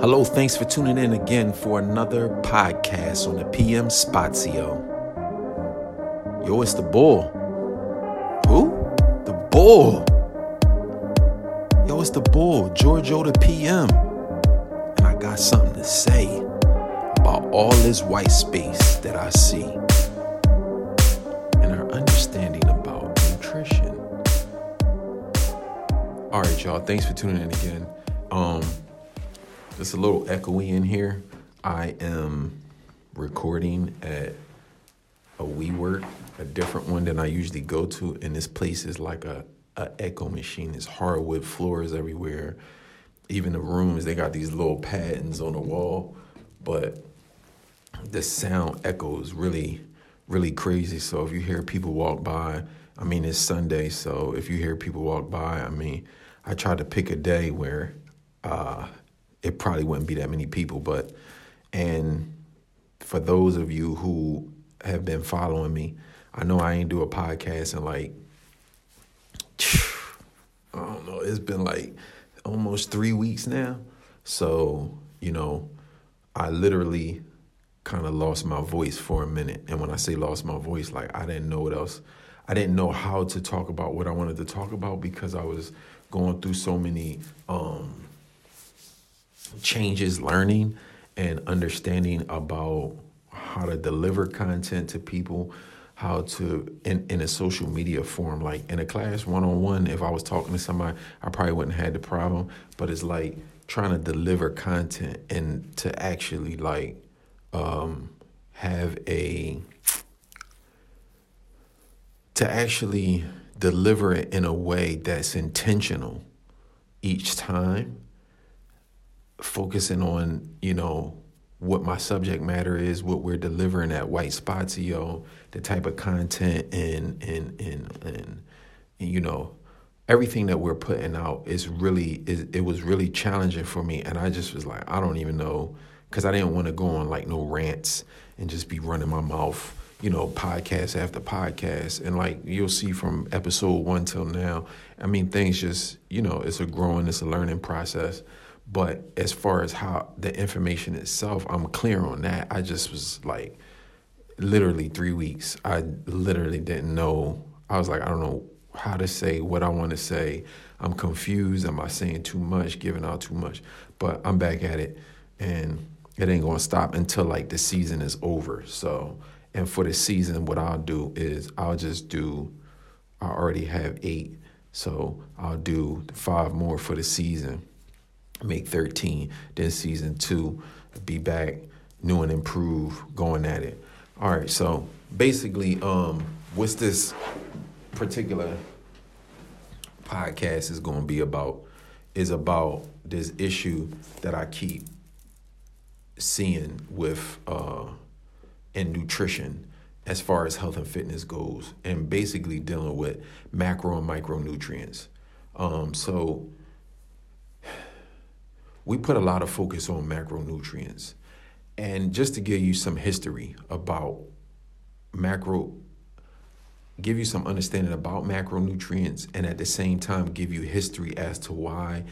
Hello, thanks for tuning in again for another podcast on the PM Spazio. Yo, it's the bull. Who? The bull. Yo, it's the bull, Giorgio the PM. And I got something to say about all this white space that I see and our understanding about nutrition. All right, y'all, thanks for tuning in again. Um, it's a little echoey in here. I am recording at a WeWork, a different one than I usually go to, and this place is like a, a echo machine. It's hardwood floors everywhere. Even the rooms, they got these little patterns on the wall, but the sound echoes really, really crazy. So if you hear people walk by, I mean it's Sunday, so if you hear people walk by, I mean I tried to pick a day where uh, it probably wouldn't be that many people. But and for those of you who have been following me, I know I ain't do a podcast in like I don't know. It's been like almost three weeks now. So you know, I literally kind of lost my voice for a minute. And when I say lost my voice, like I didn't know what else. I didn't know how to talk about what I wanted to talk about because I was going through so many um, changes learning and understanding about how to deliver content to people how to in, in a social media form like in a class one-on-one if i was talking to somebody i probably wouldn't have had the problem but it's like trying to deliver content and to actually like um, have a to actually deliver it in a way that's intentional each time focusing on, you know, what my subject matter is, what we're delivering at White Spazio, the type of content and and and and, you know, everything that we're putting out is really is it was really challenging for me. And I just was like, I don't even know cuz I didn't want to go on like no rants and just be running my mouth, you know, podcast after podcast. And like you'll see from episode 1 till now, I mean things just, you know, it's a growing, it's a learning process but as far as how the information itself, I'm clear on that. I just was like, literally three weeks. I literally didn't know. I was like, I don't know how to say what I want to say. I'm confused. Am I saying too much, giving out too much? But I'm back at it, and it ain't gonna stop until like the season is over. So, and for the season, what I'll do is I'll just do. I already have eight, so I'll do five more for the season make 13. Then season two, be back, new and improved, going at it. All right, so basically, um, what's this particular podcast is going to be about? Is about this issue that I keep seeing with uh, in nutrition as far as health and fitness goes, and basically dealing with macro and micronutrients. Um, so we put a lot of focus on macronutrients. And just to give you some history about macro, give you some understanding about macronutrients, and at the same time, give you history as to why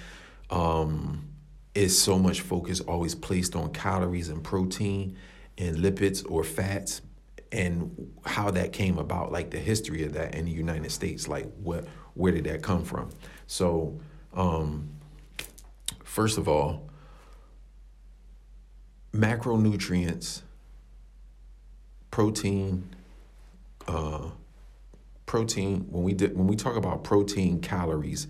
um, is so much focus always placed on calories and protein and lipids or fats and how that came about like the history of that in the united states like what where did that come from so um, First of all, macronutrients, protein, uh, protein. When we did, when we talk about protein, calories,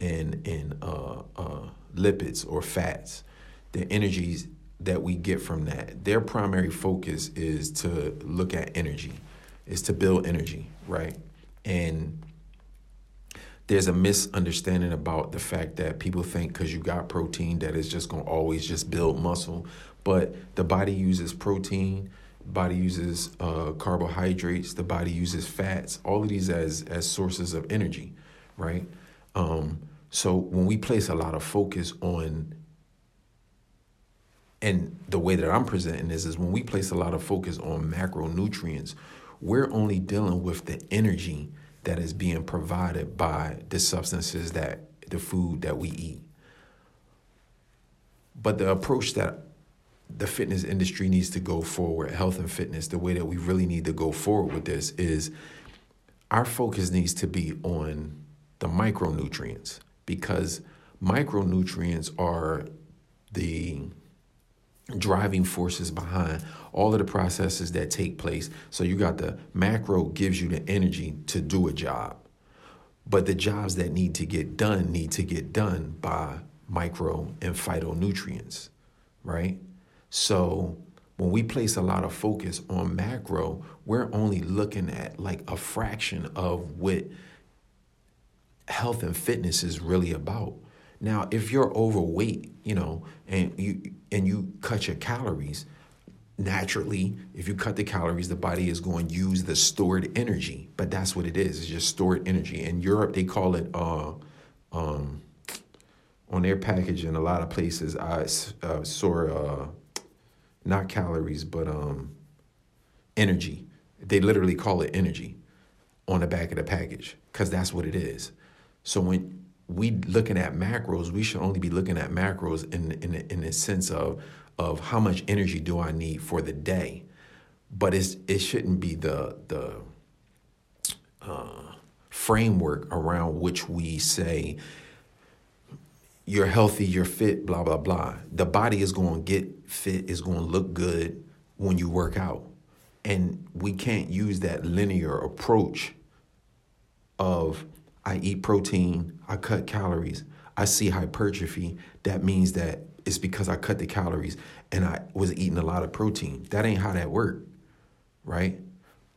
and and uh, uh, lipids or fats, the energies that we get from that, their primary focus is to look at energy, is to build energy, right? And there's a misunderstanding about the fact that people think because you got protein that it's just going to always just build muscle. But the body uses protein body uses uh, carbohydrates the body uses fats all of these as as sources of energy right? Um, so when we place a lot of focus on and the way that i'm presenting this is when we place a lot of focus on macronutrients we're only dealing with the energy that is being provided by the substances that the food that we eat. but the approach that the fitness industry needs to go forward, health and fitness, the way that we really need to go forward with this is our focus needs to be on the micronutrients because micronutrients are the driving forces behind all of the processes that take place. So you got the macro gives you the energy to do a job. But the jobs that need to get done need to get done by micro and phytonutrients, right? So when we place a lot of focus on macro, we're only looking at like a fraction of what health and fitness is really about. Now, if you're overweight, you know, and you and you cut your calories, naturally, if you cut the calories, the body is going to use the stored energy. But that's what it is. It's just stored energy. In Europe, they call it uh, um, on their package in a lot of places. I uh, saw uh, not calories, but um, energy. They literally call it energy on the back of the package because that's what it is. So when we looking at macros, we should only be looking at macros in in in the sense of of how much energy do I need for the day, but it's it shouldn't be the the uh, framework around which we say you're healthy, you're fit, blah blah blah. The body is going to get fit, is going to look good when you work out, and we can't use that linear approach of I eat protein, I cut calories, I see hypertrophy. That means that it's because I cut the calories and I was eating a lot of protein. That ain't how that worked, right?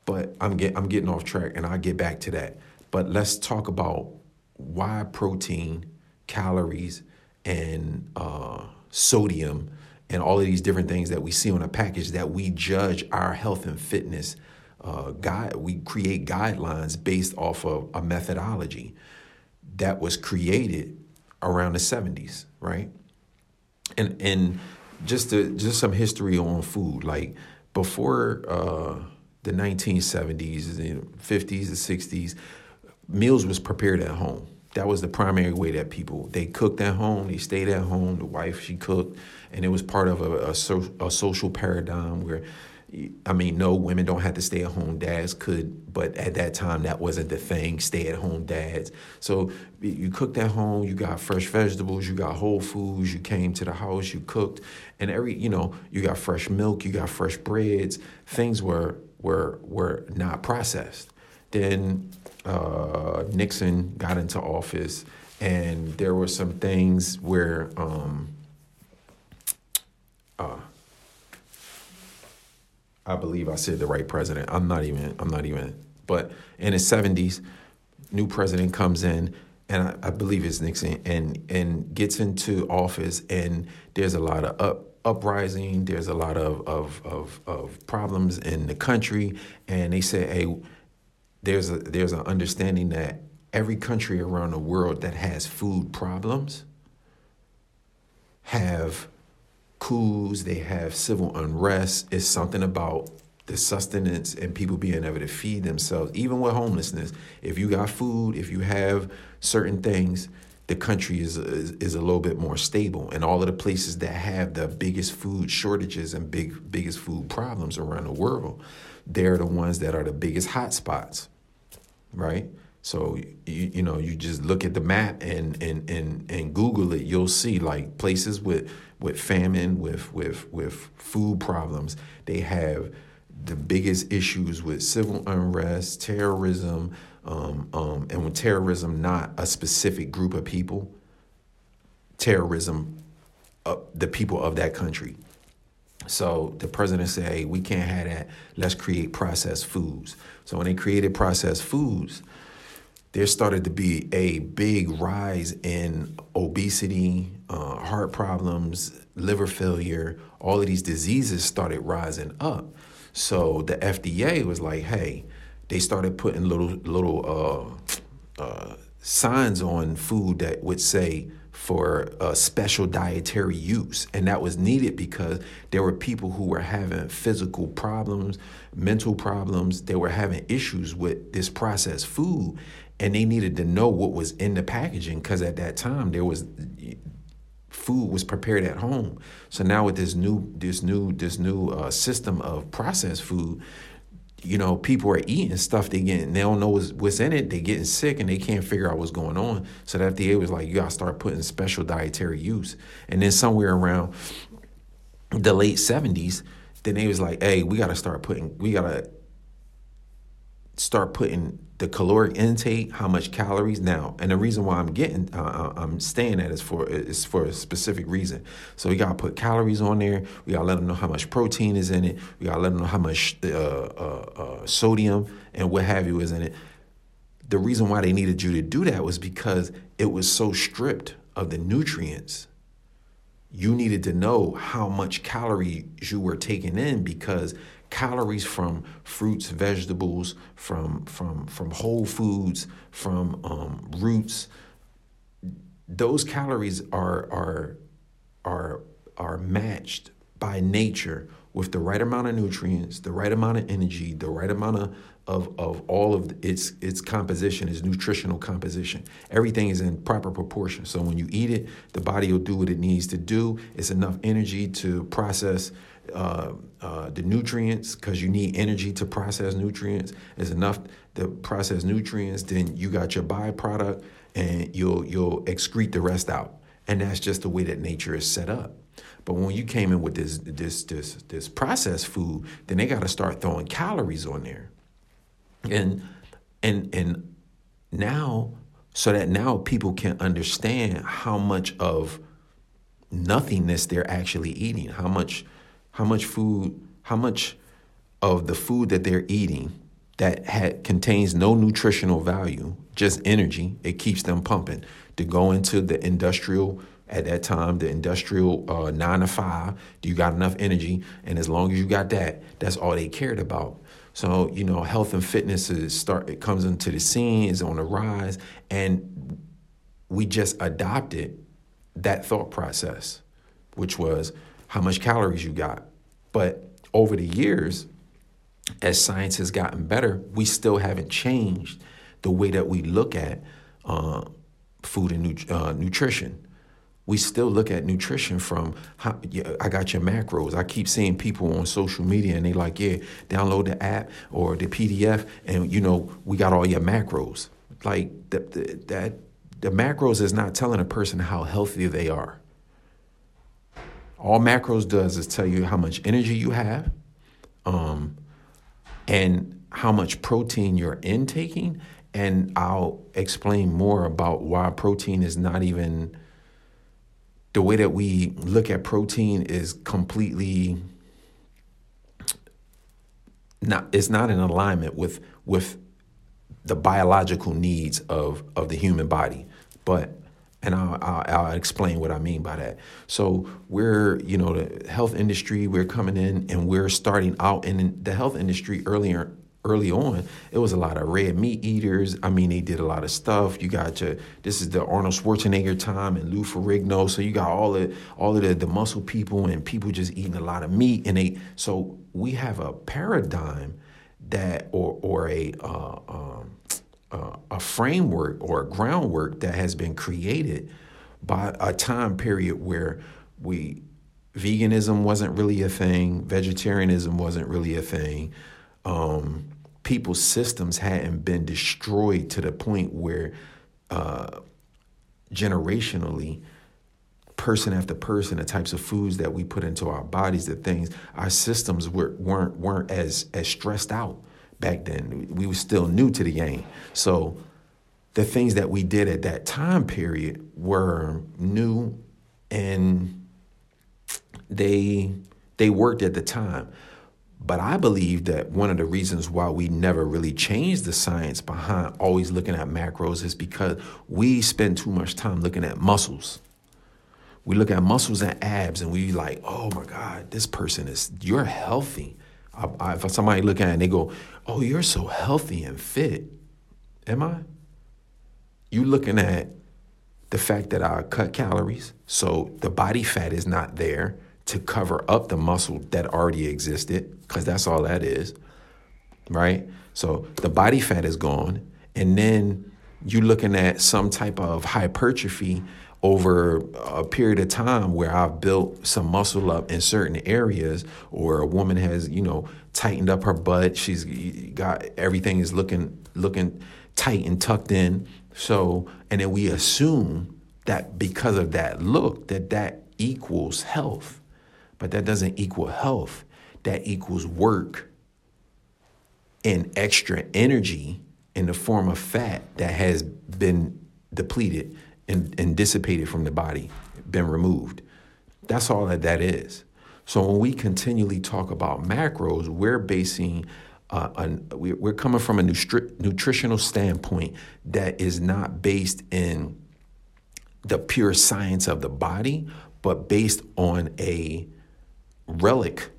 But I'm get I'm getting off track and I'll get back to that. But let's talk about why protein, calories, and uh, sodium and all of these different things that we see on a package that we judge our health and fitness uh, guide, we create guidelines based off of a methodology that was created around the 70s, right? And and just to, just some history on food, like before uh, the 1970s, the 50s, the 60s, meals was prepared at home. That was the primary way that people they cooked at home. They stayed at home. The wife she cooked, and it was part of a, a, so, a social paradigm where I mean, no, women don't have to stay at home. Dads could, but at that time, that wasn't the thing. Stay at home dads. So you cooked at home. You got fresh vegetables. You got whole foods. You came to the house. You cooked, and every you know, you got fresh milk. You got fresh breads. Things were were were not processed. Then uh, Nixon got into office, and there were some things where. Um, uh, I believe I said the right president. I'm not even. I'm not even. But in his 70s, new president comes in, and I, I believe it's Nixon, and and gets into office, and there's a lot of up uprising. There's a lot of of of, of problems in the country, and they say, hey, there's a there's an understanding that every country around the world that has food problems have coups, they have civil unrest. It's something about the sustenance and people being able to feed themselves, even with homelessness. If you got food, if you have certain things, the country is, is, is a little bit more stable. And all of the places that have the biggest food shortages and big biggest food problems around the world, they're the ones that are the biggest hotspots, right? So you, you know you just look at the map and and and and Google it. You'll see like places with with famine, with with with food problems. They have the biggest issues with civil unrest, terrorism, um, um, and when terrorism not a specific group of people, terrorism, uh, the people of that country. So the president said, hey, we can't have that. Let's create processed foods. So when they created processed foods, there started to be a big rise in obesity, uh, heart problems, liver failure. All of these diseases started rising up. So the FDA was like, "Hey," they started putting little little uh, uh, signs on food that would say for a special dietary use. And that was needed because there were people who were having physical problems, mental problems. They were having issues with this processed food and they needed to know what was in the packaging because at that time there was food was prepared at home. So now with this new this new this new uh, system of processed food, you know, people are eating stuff they get they don't know what's, what's in it. They're getting sick and they can't figure out what's going on. So the FDA was like, you gotta start putting special dietary use. And then somewhere around the late seventies, then they was like, hey, we gotta start putting we gotta start putting the caloric intake, how much calories now, and the reason why I'm getting, uh, uh, I'm staying at is for is for a specific reason. So we gotta put calories on there. We gotta let them know how much protein is in it. We gotta let them know how much uh, uh, uh, sodium and what have you is in it. The reason why they needed you to do that was because it was so stripped of the nutrients. You needed to know how much calories you were taking in because calories from fruits, vegetables, from from from whole foods, from um, roots. Those calories are are are are matched by nature with the right amount of nutrients, the right amount of energy, the right amount of of, of all of its its composition, its nutritional composition. Everything is in proper proportion. So when you eat it, the body will do what it needs to do. It's enough energy to process uh, uh, the nutrients because you need energy to process nutrients. is enough to process nutrients. Then you got your byproduct, and you'll you'll excrete the rest out. And that's just the way that nature is set up. But when you came in with this this this this processed food, then they got to start throwing calories on there, and and and now so that now people can understand how much of nothingness they're actually eating, how much how much food, how much of the food that they're eating that had, contains no nutritional value, just energy, it keeps them pumping to go into the industrial at that time, the industrial uh, nine to five. Do you got enough energy? And as long as you got that, that's all they cared about. So you know, health and fitness is start. It comes into the scene, is on the rise, and we just adopted that thought process, which was how much calories you got. But over the years, as science has gotten better, we still haven't changed the way that we look at uh, food and nu- uh, nutrition. We still look at nutrition from how, yeah, I got your macros. I keep seeing people on social media and they like, yeah, download the app or the PDF, and you know we got all your macros. Like the, the, that, the macros is not telling a person how healthy they are. All macros does is tell you how much energy you have, um, and how much protein you're intaking. And I'll explain more about why protein is not even the way that we look at protein is completely not it's not in alignment with with the biological needs of of the human body but and I'll, I'll, I'll, explain what I mean by that. So we're, you know, the health industry. We're coming in and we're starting out in the health industry earlier. Early on, it was a lot of red meat eaters. I mean, they did a lot of stuff. You got your this is the Arnold Schwarzenegger time and Lou Ferrigno. So you got all the all of the, the muscle people and people just eating a lot of meat. And they so we have a paradigm that or or a uh, um, uh, a framework or a groundwork that has been created by a time period where we veganism wasn't really a thing, vegetarianism wasn't really a thing. Um, people's systems hadn't been destroyed to the point where uh, generationally, person after person, the types of foods that we put into our bodies, the things, our systems were, weren't weren't as as stressed out back then. We were still new to the game. So the things that we did at that time period were new and they they worked at the time. But I believe that one of the reasons why we never really changed the science behind always looking at macros is because we spend too much time looking at muscles. We look at muscles and abs and we like, oh my God, this person is, you're healthy. I, I, if somebody look at it and they go, "Oh, you're so healthy and fit," am I? You looking at the fact that I cut calories, so the body fat is not there to cover up the muscle that already existed, because that's all that is, right? So the body fat is gone, and then you looking at some type of hypertrophy over a period of time where I've built some muscle up in certain areas, or a woman has, you know, tightened up her butt. She's got everything is looking looking tight and tucked in. So, and then we assume that because of that look, that that equals health, but that doesn't equal health. That equals work and extra energy in the form of fat that has been depleted and, and dissipated from the body, been removed. That's all that that is. So when we continually talk about macros, we're basing, uh, an, we're coming from a nutri- nutritional standpoint that is not based in the pure science of the body, but based on a relic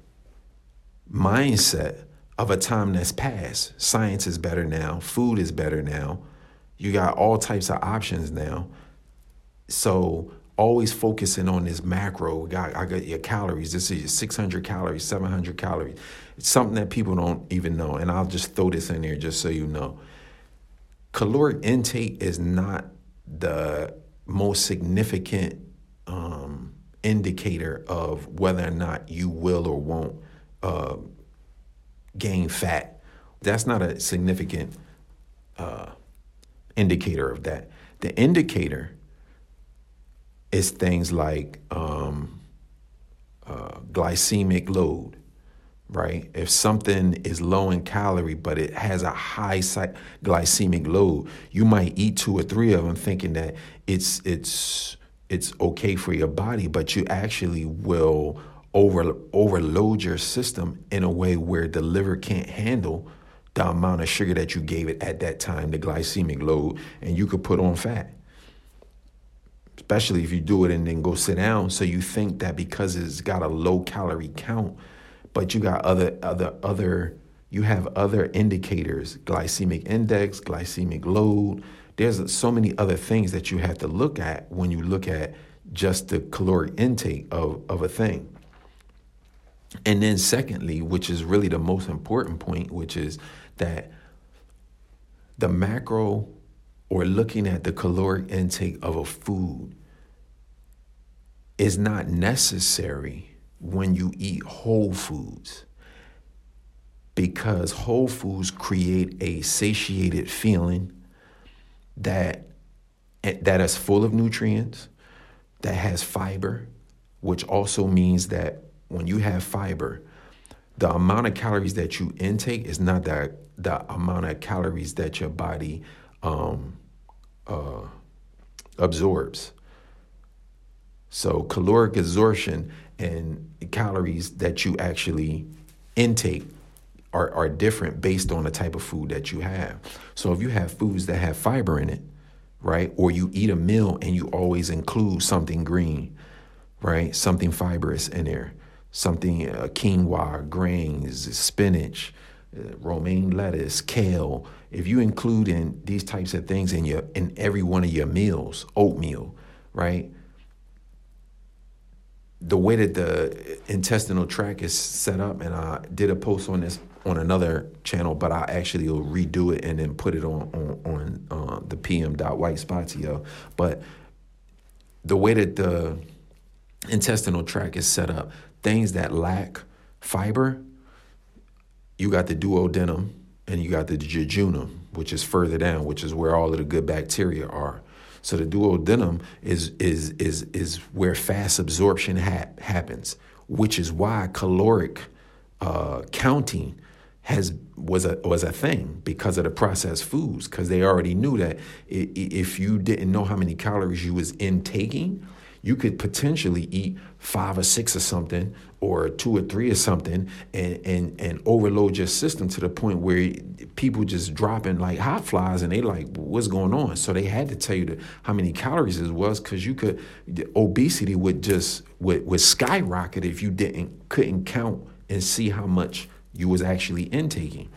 mindset of a time that's past. Science is better now, food is better now. You got all types of options now. So always focusing on this macro. Got I got your calories. This is your 600 calories, 700 calories. It's something that people don't even know. And I'll just throw this in there just so you know. Caloric intake is not the most significant um, indicator of whether or not you will or won't uh, gain fat. That's not a significant uh, indicator of that. The indicator is things like um, uh, glycemic load, right? If something is low in calorie but it has a high glycemic load, you might eat two or three of them thinking that it's it's it's okay for your body, but you actually will over overload your system in a way where the liver can't handle the amount of sugar that you gave it at that time, the glycemic load, and you could put on fat. Especially if you do it and then go sit down. So you think that because it's got a low calorie count, but you got other other other you have other indicators, glycemic index, glycemic load. There's so many other things that you have to look at when you look at just the caloric intake of, of a thing. And then, secondly, which is really the most important point, which is that the macro or looking at the caloric intake of a food is not necessary when you eat whole foods because whole foods create a satiated feeling that that is full of nutrients that has fiber which also means that when you have fiber the amount of calories that you intake is not that the amount of calories that your body um, uh, absorbs. So caloric absorption and calories that you actually intake are, are different based on the type of food that you have. So if you have foods that have fiber in it, right, or you eat a meal and you always include something green, right, something fibrous in there, something uh, quinoa, grains, spinach, uh, romaine lettuce, kale. If you include in these types of things in your in every one of your meals, oatmeal, right? The way that the intestinal tract is set up, and I did a post on this on another channel, but I actually will redo it and then put it on on, on uh, the PM dot White Spazio. But the way that the intestinal tract is set up, things that lack fiber, you got the duodenum and you got the jejunum, which is further down, which is where all of the good bacteria are. So the duodenum is is is is where fast absorption ha- happens, which is why caloric uh, counting has was a was a thing because of the processed foods because they already knew that if you didn't know how many calories you was intaking you could potentially eat five or six or something or two or three or something and, and, and overload your system to the point where people just dropping like hot flies and they like what's going on? So they had to tell you the, how many calories it was because you could obesity would just would, would skyrocket if you didn't couldn't count and see how much you was actually intaking.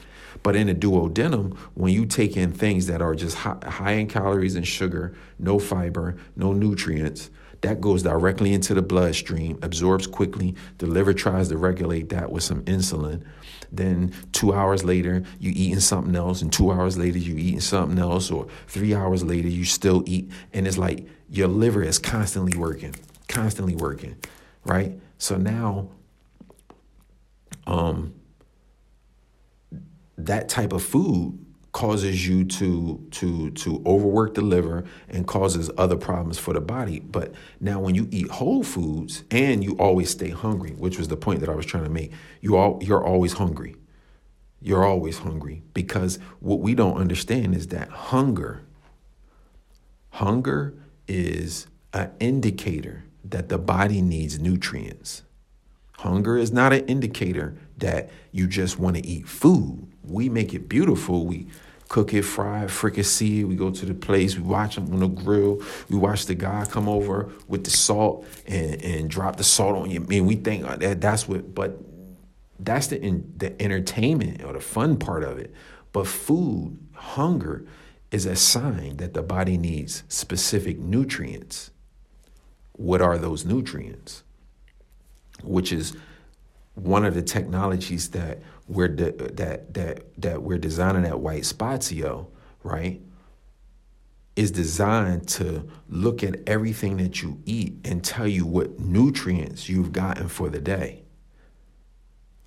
But in a duodenum, when you take in things that are just high, high in calories and sugar, no fiber, no nutrients, That goes directly into the bloodstream, absorbs quickly. The liver tries to regulate that with some insulin. Then two hours later, you eating something else, and two hours later, you eating something else, or three hours later, you still eat. And it's like your liver is constantly working, constantly working, right? So now, um, that type of food causes you to to to overwork the liver and causes other problems for the body. But now when you eat whole foods and you always stay hungry which was the point that I was trying to make you all you're always hungry. You're always hungry because what we don't understand is that hunger hunger is an indicator that the body needs nutrients hunger is not an indicator that you just want to eat food we make it beautiful. We cook it, fry it, fricassee. We go to the place, we watch them on the grill. We watch the guy come over with the salt and, and drop the salt on you. Mean, we think uh, that that's what, but that's the in, the entertainment or the fun part of it. But food, hunger, is a sign that the body needs specific nutrients. What are those nutrients? Which is one of the technologies that we're de- that that that we're designing at White Spazio, right? Is designed to look at everything that you eat and tell you what nutrients you've gotten for the day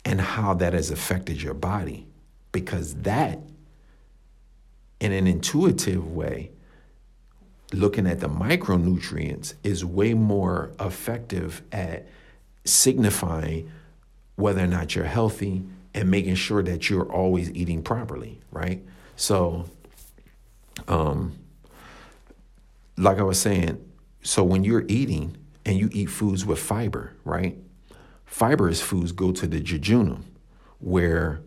and how that has affected your body. Because that, in an intuitive way, looking at the micronutrients is way more effective at signifying whether or not you're healthy and making sure that you're always eating properly, right? So, um, like I was saying, so when you're eating and you eat foods with fiber, right? Fibrous foods go to the jejunum, where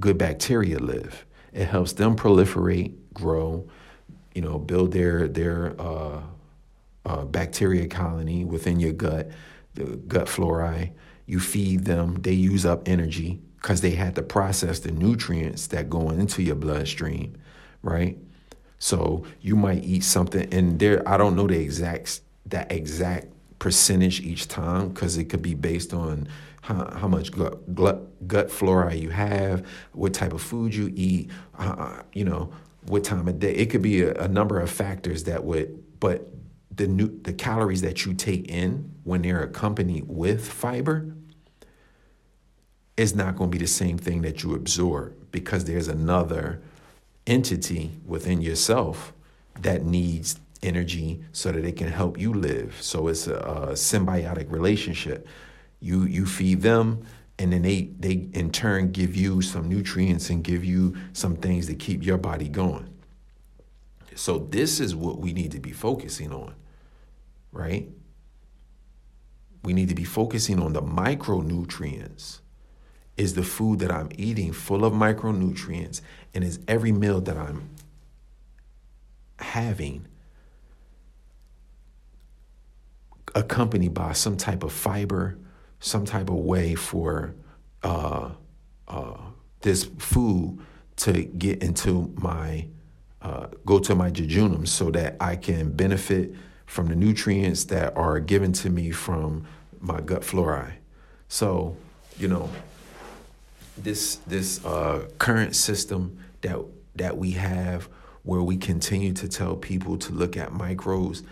good bacteria live. It helps them proliferate, grow, you know, build their their uh, uh, bacteria colony within your gut, the gut flora. You feed them; they use up energy because they had to process the nutrients that go into your bloodstream, right? So you might eat something, and there I don't know the exact that exact percentage each time because it could be based on how, how much gut, gut, gut flora you have, what type of food you eat, uh, you know, what time of day. It could be a, a number of factors that would, but the new the calories that you take in when they're accompanied with fiber is not going to be the same thing that you absorb because there's another entity within yourself that needs energy so that it can help you live. So it's a, a symbiotic relationship. You you feed them and then they they in turn give you some nutrients and give you some things to keep your body going. So this is what we need to be focusing on. Right? We need to be focusing on the micronutrients is the food that I'm eating full of micronutrients and is every meal that I'm having accompanied by some type of fiber, some type of way for uh, uh, this food to get into my, uh, go to my jejunum so that I can benefit from the nutrients that are given to me from my gut flora. So, you know, this this uh, current system that that we have, where we continue to tell people to look at micros,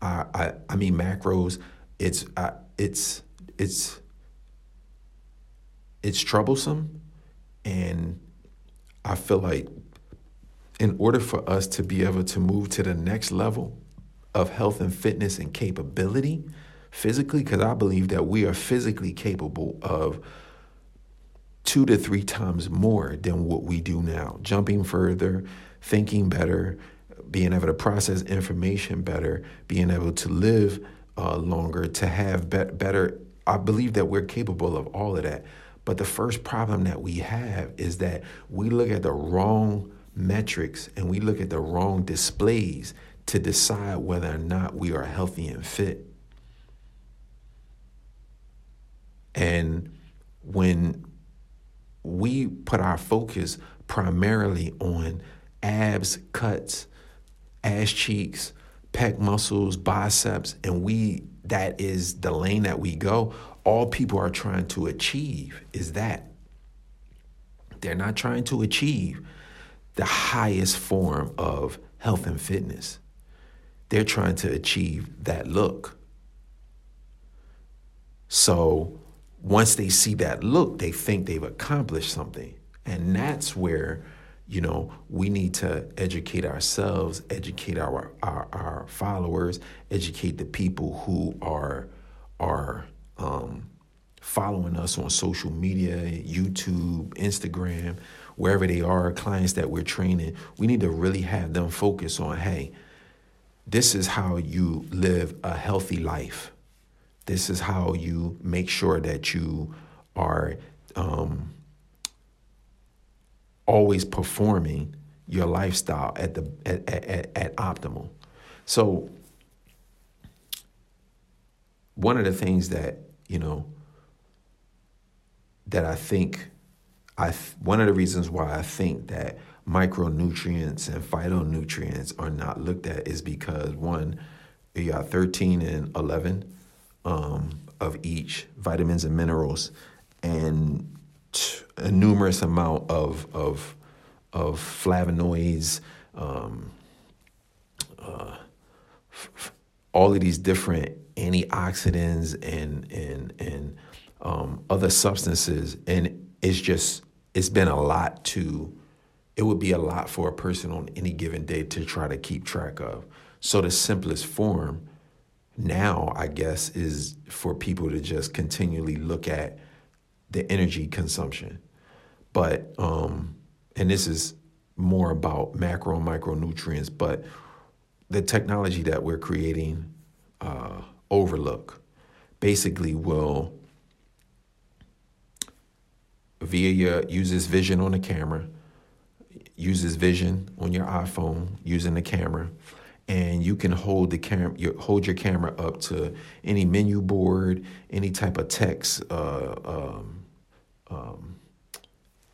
uh, I I mean macros. It's uh, it's it's it's troublesome, and I feel like in order for us to be able to move to the next level of health and fitness and capability physically, because I believe that we are physically capable of two to three times more than what we do now. Jumping further, thinking better, being able to process information better, being able to live uh, longer, to have be- better. I believe that we're capable of all of that. But the first problem that we have is that we look at the wrong metrics and we look at the wrong displays to decide whether or not we are healthy and fit. And when we put our focus primarily on abs, cuts, ass cheeks, pec muscles, biceps, and we that is the lane that we go. All people are trying to achieve is that. They're not trying to achieve the highest form of health and fitness. They're trying to achieve that look. So once they see that look, they think they've accomplished something. And that's where, you know, we need to educate ourselves, educate our our, our followers, educate the people who are are um, following us on social media, YouTube, Instagram, wherever they are, clients that we're training. We need to really have them focus on, hey, this is how you live a healthy life. This is how you make sure that you are um, always performing your lifestyle at the at, at, at optimal. So one of the things that you know that I think I one of the reasons why I think that micronutrients and phytonutrients are not looked at is because one, you got 13 and 11 um, of each vitamins and minerals, and a numerous amount of of of flavonoids, um, uh, f- all of these different antioxidants and and and um, other substances, and it's just it's been a lot to. It would be a lot for a person on any given day to try to keep track of. So the simplest form now, I guess, is for people to just continually look at the energy consumption. But, um, and this is more about macro and micronutrients, but the technology that we're creating, uh, Overlook, basically will, via your, uses vision on the camera, uses vision on your iPhone using the camera and you can hold the camera, you hold your camera up to any menu board, any type of text uh, um, um,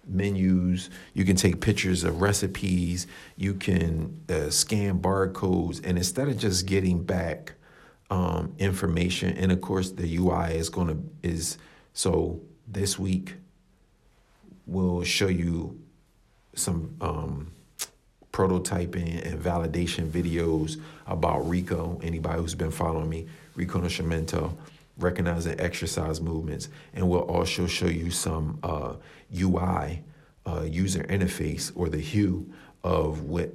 menus. You can take pictures of recipes. You can uh, scan barcodes, and instead of just getting back um, information, and of course the UI is going to is so this week we'll show you some um, prototyping and validation videos about Rico. Anybody who's been following me, Rico Nascimento, recognizing exercise movements. And we'll also show you some uh, UI, uh, user interface, or the hue of what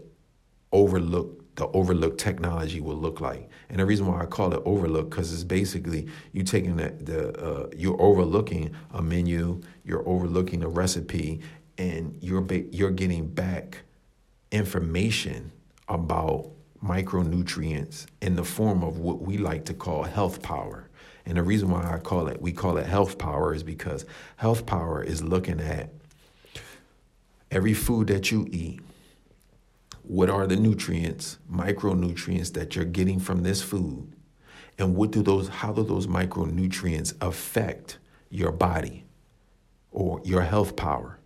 overlook the overlook technology will look like. And the reason why I call it overlook because it's basically you taking the, the uh, you're overlooking a menu, you're overlooking a recipe, and you're you're getting back information about micronutrients in the form of what we like to call health power. And the reason why I call it we call it health power is because health power is looking at every food that you eat. What are the nutrients, micronutrients that you're getting from this food? And what do those how do those micronutrients affect your body or your health power?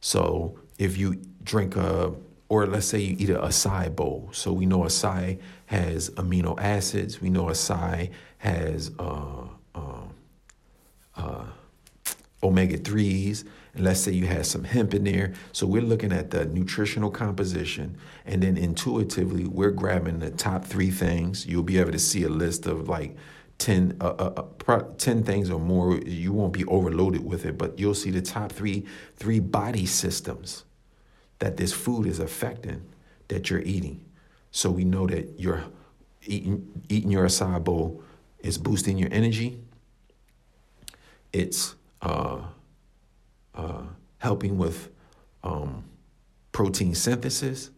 So if you drink a or let's say you eat a acai bowl. So we know acai has amino acids. We know acai has uh, uh, uh, omega 3s. And let's say you have some hemp in there. So we're looking at the nutritional composition. And then intuitively, we're grabbing the top three things. You'll be able to see a list of like 10, uh, uh, uh 10 things or more. You won't be overloaded with it, but you'll see the top three, three body systems that this food is affecting that you're eating. So we know that you're eating eating your acai bowl is boosting your energy. It's uh, uh, helping with um, protein synthesis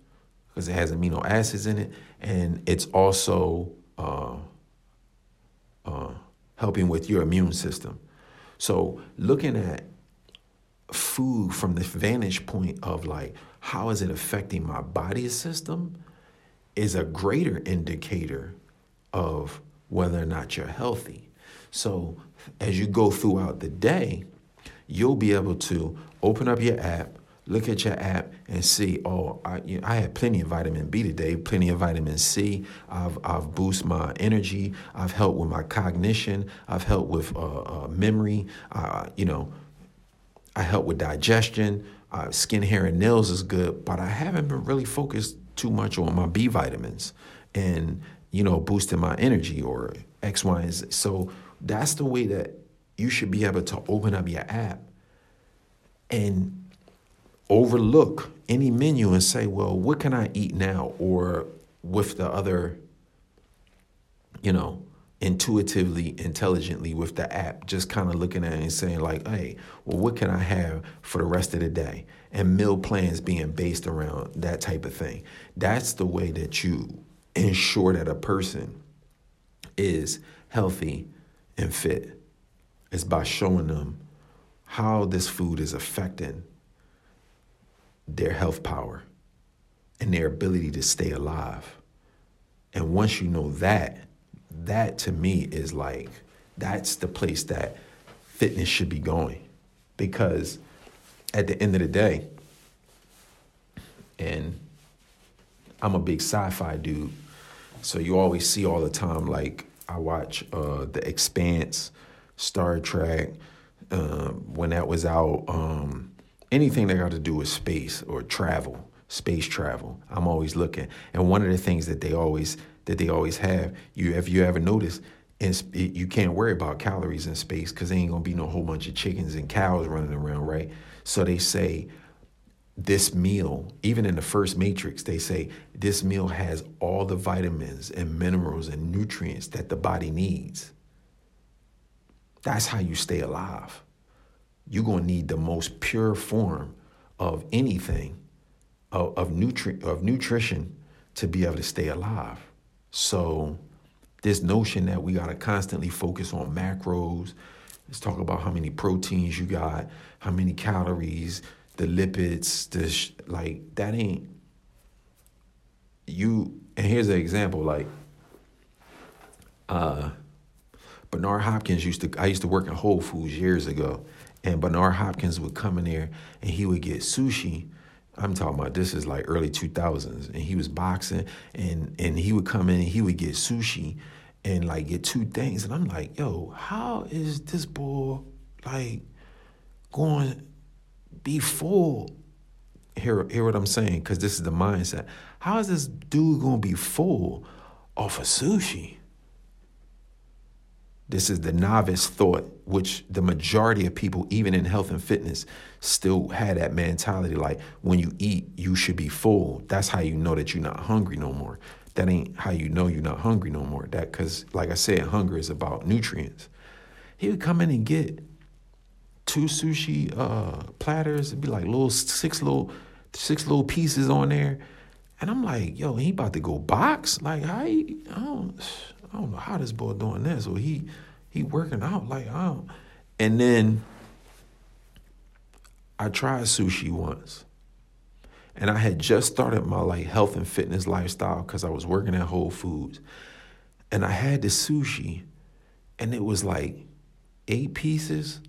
because it has amino acids in it, and it's also uh, uh helping with your immune system. So looking at food from the vantage point of like how is it affecting my body system is a greater indicator of whether or not you're healthy. So as you go throughout the day, you'll be able to open up your app, Look at your app and see. Oh, I, you know, I had plenty of vitamin B today, plenty of vitamin C. I've I've boosted my energy. I've helped with my cognition. I've helped with uh, uh, memory. Uh, you know, I help with digestion. Uh, skin, hair, and nails is good, but I haven't been really focused too much on my B vitamins and you know boosting my energy or X, Y, and Z. So that's the way that you should be able to open up your app and overlook any menu and say, well, what can I eat now? Or with the other, you know, intuitively, intelligently with the app, just kind of looking at it and saying, like, hey, well, what can I have for the rest of the day? And meal plans being based around that type of thing. That's the way that you ensure that a person is healthy and fit, is by showing them how this food is affecting their health power and their ability to stay alive. And once you know that, that to me is like, that's the place that fitness should be going. Because at the end of the day, and I'm a big sci fi dude, so you always see all the time, like, I watch uh, The Expanse, Star Trek, um, when that was out. Um, anything that got to do with space or travel, space travel. I'm always looking. And one of the things that they always that they always have, you if you ever notice, and you can't worry about calories in space because there ain't gonna be no whole bunch of chickens and cows running around, right? So they say this meal, even in the first matrix, they say this meal has all the vitamins and minerals and nutrients that the body needs. That's how you stay alive you're going to need the most pure form of anything, of, of, nutri- of nutrition to be able to stay alive. So, this notion that we got to constantly focus on macros, let's talk about how many proteins you got, how many calories, the lipids, the sh- like that ain't you. And here's an example like, uh, Bernard Hopkins used to, I used to work in Whole Foods years ago, and Bernard Hopkins would come in there and he would get sushi. I'm talking about this is like early 2000s, and he was boxing, and and he would come in and he would get sushi, and like get two things, and I'm like, yo, how is this boy like going be full? Hear hear what I'm saying? Because this is the mindset. How is this dude gonna be full off of sushi? This is the novice thought, which the majority of people, even in health and fitness, still had that mentality like when you eat, you should be full. That's how you know that you're not hungry no more. That ain't how you know you're not hungry no more. That because, like I said, hunger is about nutrients. He would come in and get two sushi uh, platters. It'd be like little six little six little pieces on there. And I'm like, yo, he about to go box? Like, he, I don't, I don't know how this boy doing this, or he he working out like I don't. And then I tried sushi once. And I had just started my like health and fitness lifestyle because I was working at Whole Foods. And I had the sushi, and it was like eight pieces.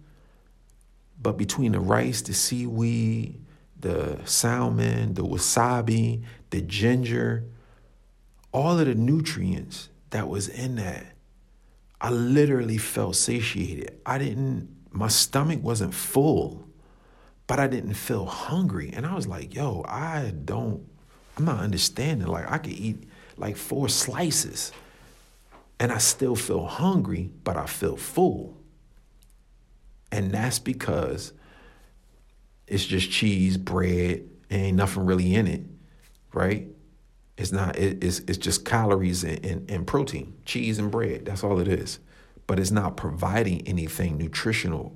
But between the rice, the seaweed, the salmon, the wasabi, the ginger, all of the nutrients that was in that, I literally felt satiated. I didn't, my stomach wasn't full, but I didn't feel hungry. And I was like, yo, I don't, I'm not understanding. Like, I could eat like four slices and I still feel hungry, but I feel full. And that's because it's just cheese, bread, ain't nothing really in it, right? It's not. It, it's it's just calories and, and, and protein, cheese and bread. That's all it is. But it's not providing anything nutritional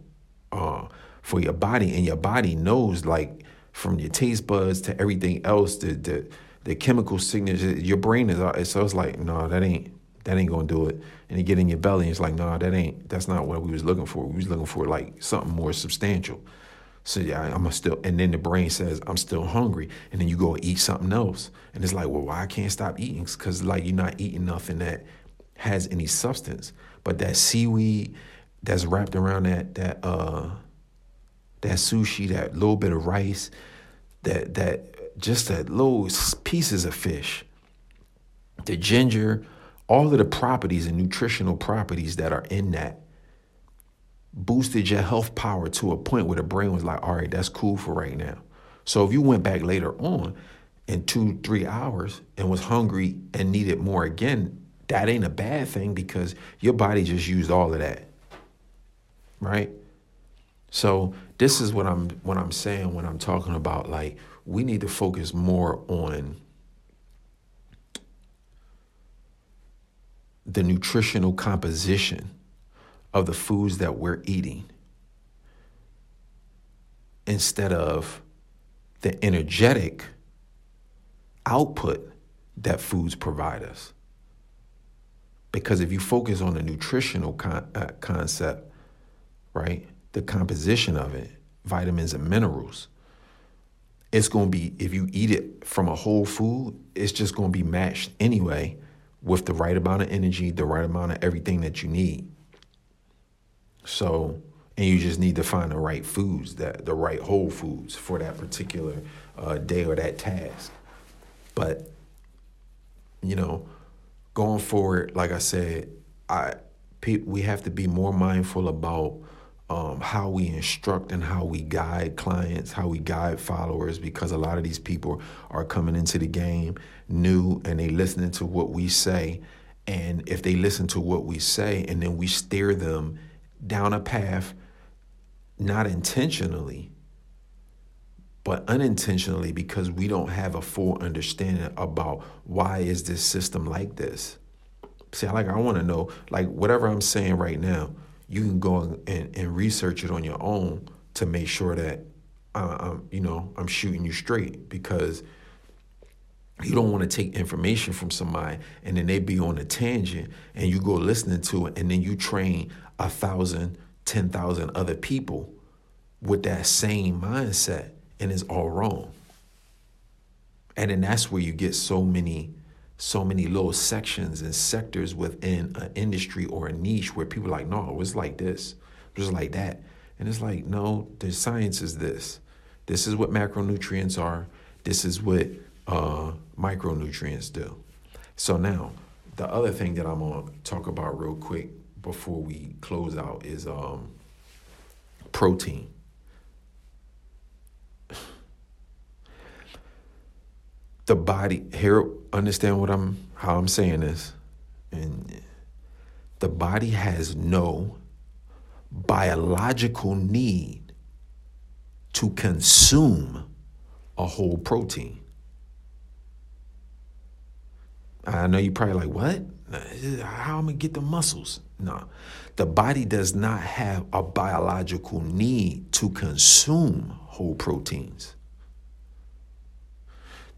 uh, for your body, and your body knows like from your taste buds to everything else, the the, the chemical signature. Your brain is so it's like no, that ain't that ain't gonna do it. And you get in your belly, and it's like no, that ain't that's not what we was looking for. We was looking for like something more substantial. So yeah, I'm still, and then the brain says I'm still hungry, and then you go eat something else, and it's like, well, why I can't stop eating? Because like you're not eating nothing that has any substance, but that seaweed that's wrapped around that that uh that sushi, that little bit of rice, that that just that little pieces of fish, the ginger, all of the properties and nutritional properties that are in that boosted your health power to a point where the brain was like, all right, that's cool for right now. So if you went back later on in two, three hours and was hungry and needed more again, that ain't a bad thing because your body just used all of that. Right? So this is what I'm what I'm saying when I'm talking about like we need to focus more on the nutritional composition of the foods that we're eating instead of the energetic output that foods provide us. Because if you focus on the nutritional con- uh, concept, right, the composition of it, vitamins and minerals, it's going to be, if you eat it from a whole food, it's just going to be matched anyway with the right amount of energy, the right amount of everything that you need. So, and you just need to find the right foods, that the right whole foods for that particular uh, day or that task. But you know, going forward, like I said, I we have to be more mindful about um, how we instruct and how we guide clients, how we guide followers, because a lot of these people are coming into the game new and they listening to what we say. And if they listen to what we say and then we steer them down a path, not intentionally, but unintentionally because we don't have a full understanding about why is this system like this. See, like I want to know, like whatever I'm saying right now, you can go and, and research it on your own to make sure that uh, I'm, you know, I'm shooting you straight because you don't want to take information from somebody and then they be on a tangent and you go listening to it and then you train a thousand, ten thousand other people with that same mindset and it's all wrong. And then that's where you get so many, so many little sections and sectors within an industry or a niche where people are like, no, it's like this, just like that. And it's like, no, the science is this. This is what macronutrients are. This is what uh, micronutrients do. So now, the other thing that I'm gonna talk about real quick before we close out is um, protein. The body here, understand what I'm how I'm saying this, and the body has no biological need to consume a whole protein. I know you're probably like, what? How am I gonna get the muscles? No. The body does not have a biological need to consume whole proteins.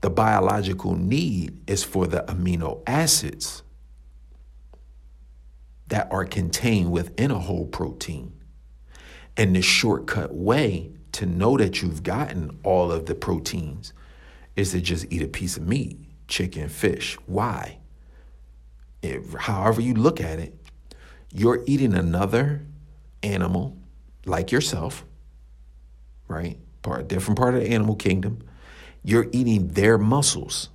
The biological need is for the amino acids that are contained within a whole protein. And the shortcut way to know that you've gotten all of the proteins is to just eat a piece of meat chicken, fish. Why? If, however you look at it, you're eating another animal like yourself, right? Part different part of the animal kingdom. You're eating their muscles.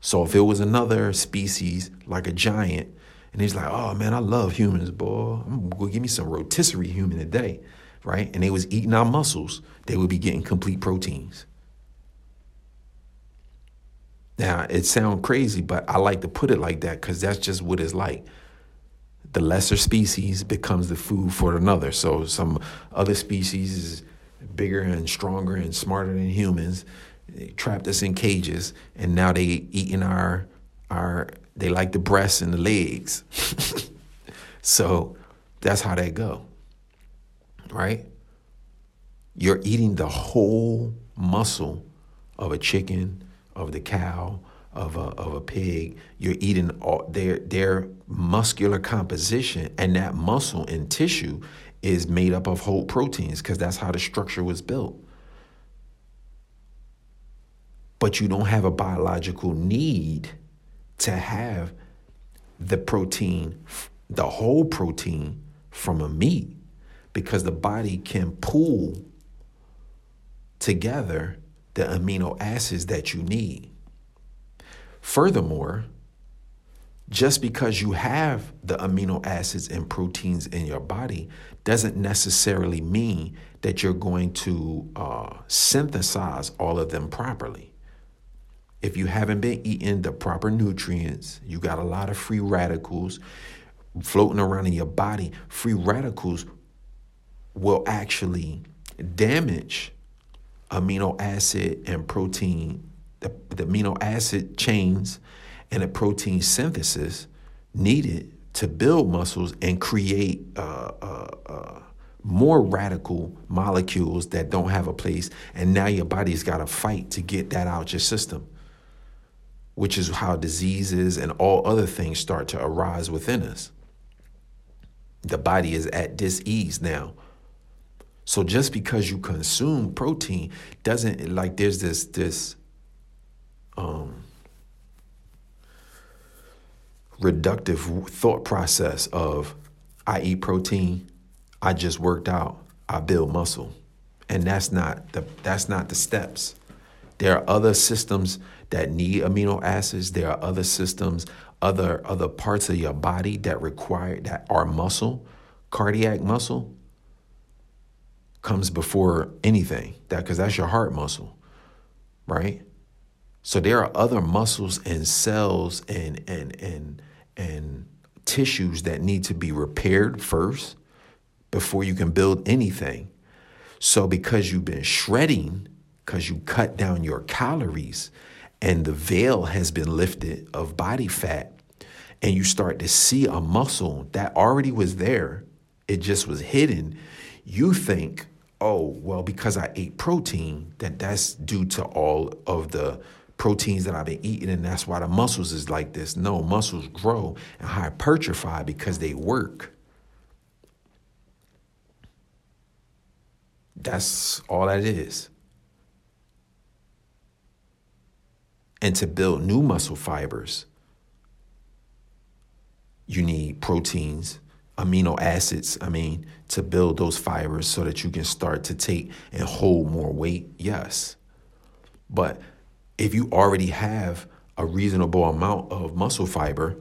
So if it was another species like a giant, and he's like, "Oh man, I love humans, boy. I'm gonna give me some rotisserie human today." Right? And they was eating our muscles, they would be getting complete proteins. Now, it sounds crazy, but I like to put it like that because that's just what it's like. The lesser species becomes the food for another. So some other species is bigger and stronger and smarter than humans. They trapped us in cages, and now they eating our our. They like the breasts and the legs. so that's how they go. Right? You're eating the whole muscle of a chicken of the cow, of a, of a pig, you're eating all, their, their muscular composition, and that muscle and tissue is made up of whole proteins because that's how the structure was built. But you don't have a biological need to have the protein, the whole protein from a meat, because the body can pull together the amino acids that you need. Furthermore, just because you have the amino acids and proteins in your body doesn't necessarily mean that you're going to uh, synthesize all of them properly. If you haven't been eating the proper nutrients, you got a lot of free radicals floating around in your body. Free radicals will actually damage amino acid and protein, the, the amino acid chains and the protein synthesis needed to build muscles and create uh, uh, uh, more radical molecules that don't have a place. And now your body's got to fight to get that out your system, which is how diseases and all other things start to arise within us. The body is at dis-ease now. So just because you consume protein doesn't like there's this this um reductive thought process of I eat protein, I just worked out, I build muscle. And that's not the that's not the steps. There are other systems that need amino acids. There are other systems, other other parts of your body that require that are muscle, cardiac muscle comes before anything. That because that's your heart muscle, right? So there are other muscles and cells and and and and tissues that need to be repaired first before you can build anything. So, because you've been shredding, because you cut down your calories, and the veil has been lifted of body fat, and you start to see a muscle that already was there, it just was hidden, you think, oh, well, because I ate protein, that that's due to all of the proteins that I've been eating, and that's why the muscles is like this. No, muscles grow and hypertrophy because they work. That's all that is. And to build new muscle fibers, you need proteins, amino acids, I mean, to build those fibers so that you can start to take and hold more weight. Yes. But if you already have a reasonable amount of muscle fiber,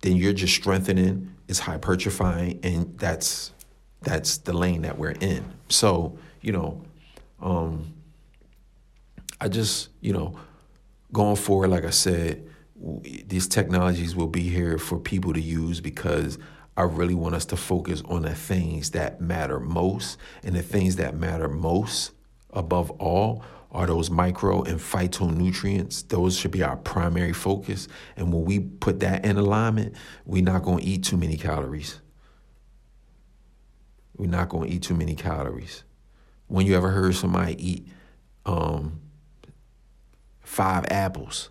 then you're just strengthening, it's hypertrophying, and that's that's the lane that we're in. So, you know, um, I just, you know, going forward, like I said, these technologies will be here for people to use because I really want us to focus on the things that matter most. And the things that matter most, above all, are those micro and phytonutrients. Those should be our primary focus. And when we put that in alignment, we're not going to eat too many calories. We're not going to eat too many calories. When you ever heard somebody eat um, five apples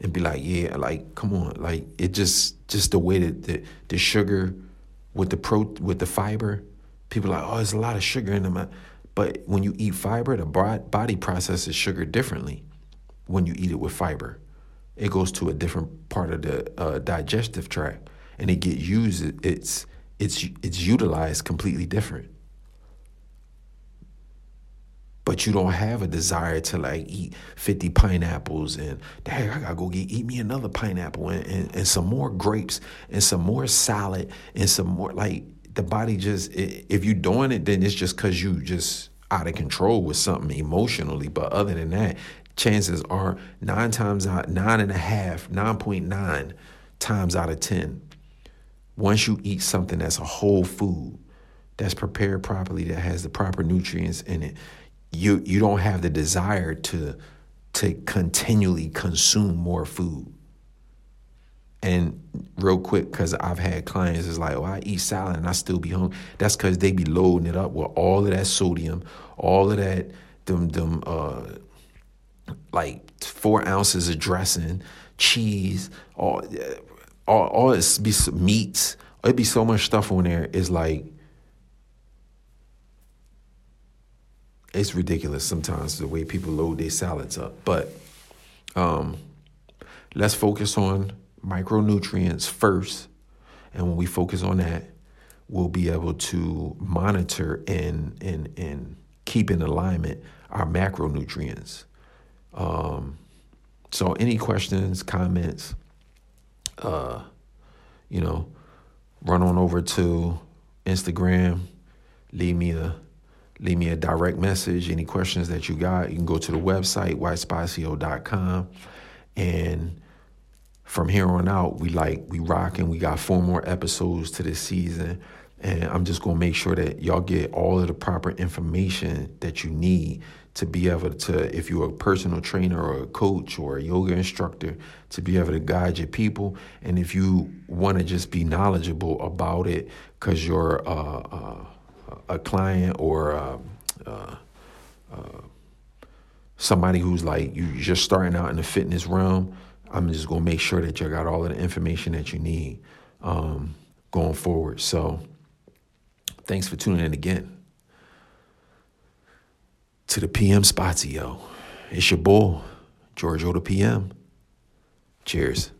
and be like, yeah, like, come on, like it just just the way that the, the sugar with the pro with the fiber, people are like, oh, there's a lot of sugar in them. But when you eat fiber, the body processes sugar differently when you eat it with fiber. It goes to a different part of the uh, digestive tract and it gets used, it's, it's, it's utilized completely different. But you don't have a desire to like eat 50 pineapples and dang, I gotta go get eat me another pineapple and, and, and some more grapes and some more salad and some more like the body just if you're doing it then it's just because you just out of control with something emotionally. But other than that chances are nine times out nine and a half 9.9 times out of 10 once you eat something that's a whole food that's prepared properly that has the proper nutrients in it you you don't have the desire to to continually consume more food and real quick, because I've had clients is like, oh, I eat salad and I still be hungry. That's because they be loading it up with all of that sodium, all of that, them, them, uh, like four ounces of dressing, cheese, all, all, all this be meats. It'd be so much stuff on there. It's like, it's ridiculous sometimes the way people load their salads up. But um, let's focus on micronutrients first. And when we focus on that, we'll be able to monitor and and and keep in alignment our macronutrients. Um, so, any questions, comments, uh, you know, run on over to Instagram, leave me a leave me a direct message. Any questions that you got, you can go to the website whitespazio.com and from here on out, we like we rocking. We got four more episodes to this season, and I'm just gonna make sure that y'all get all of the proper information that you need to be able to, if you're a personal trainer or a coach or a yoga instructor, to be able to guide your people. And if you want to just be knowledgeable about it because you're a, a, a, client or a, somebody who's like you just starting out in the fitness realm, I'm just gonna make sure that you got all of the information that you need um, going forward. So, thanks for tuning in again to the PM Spazio. It's your boy, Giorgio the PM. Cheers.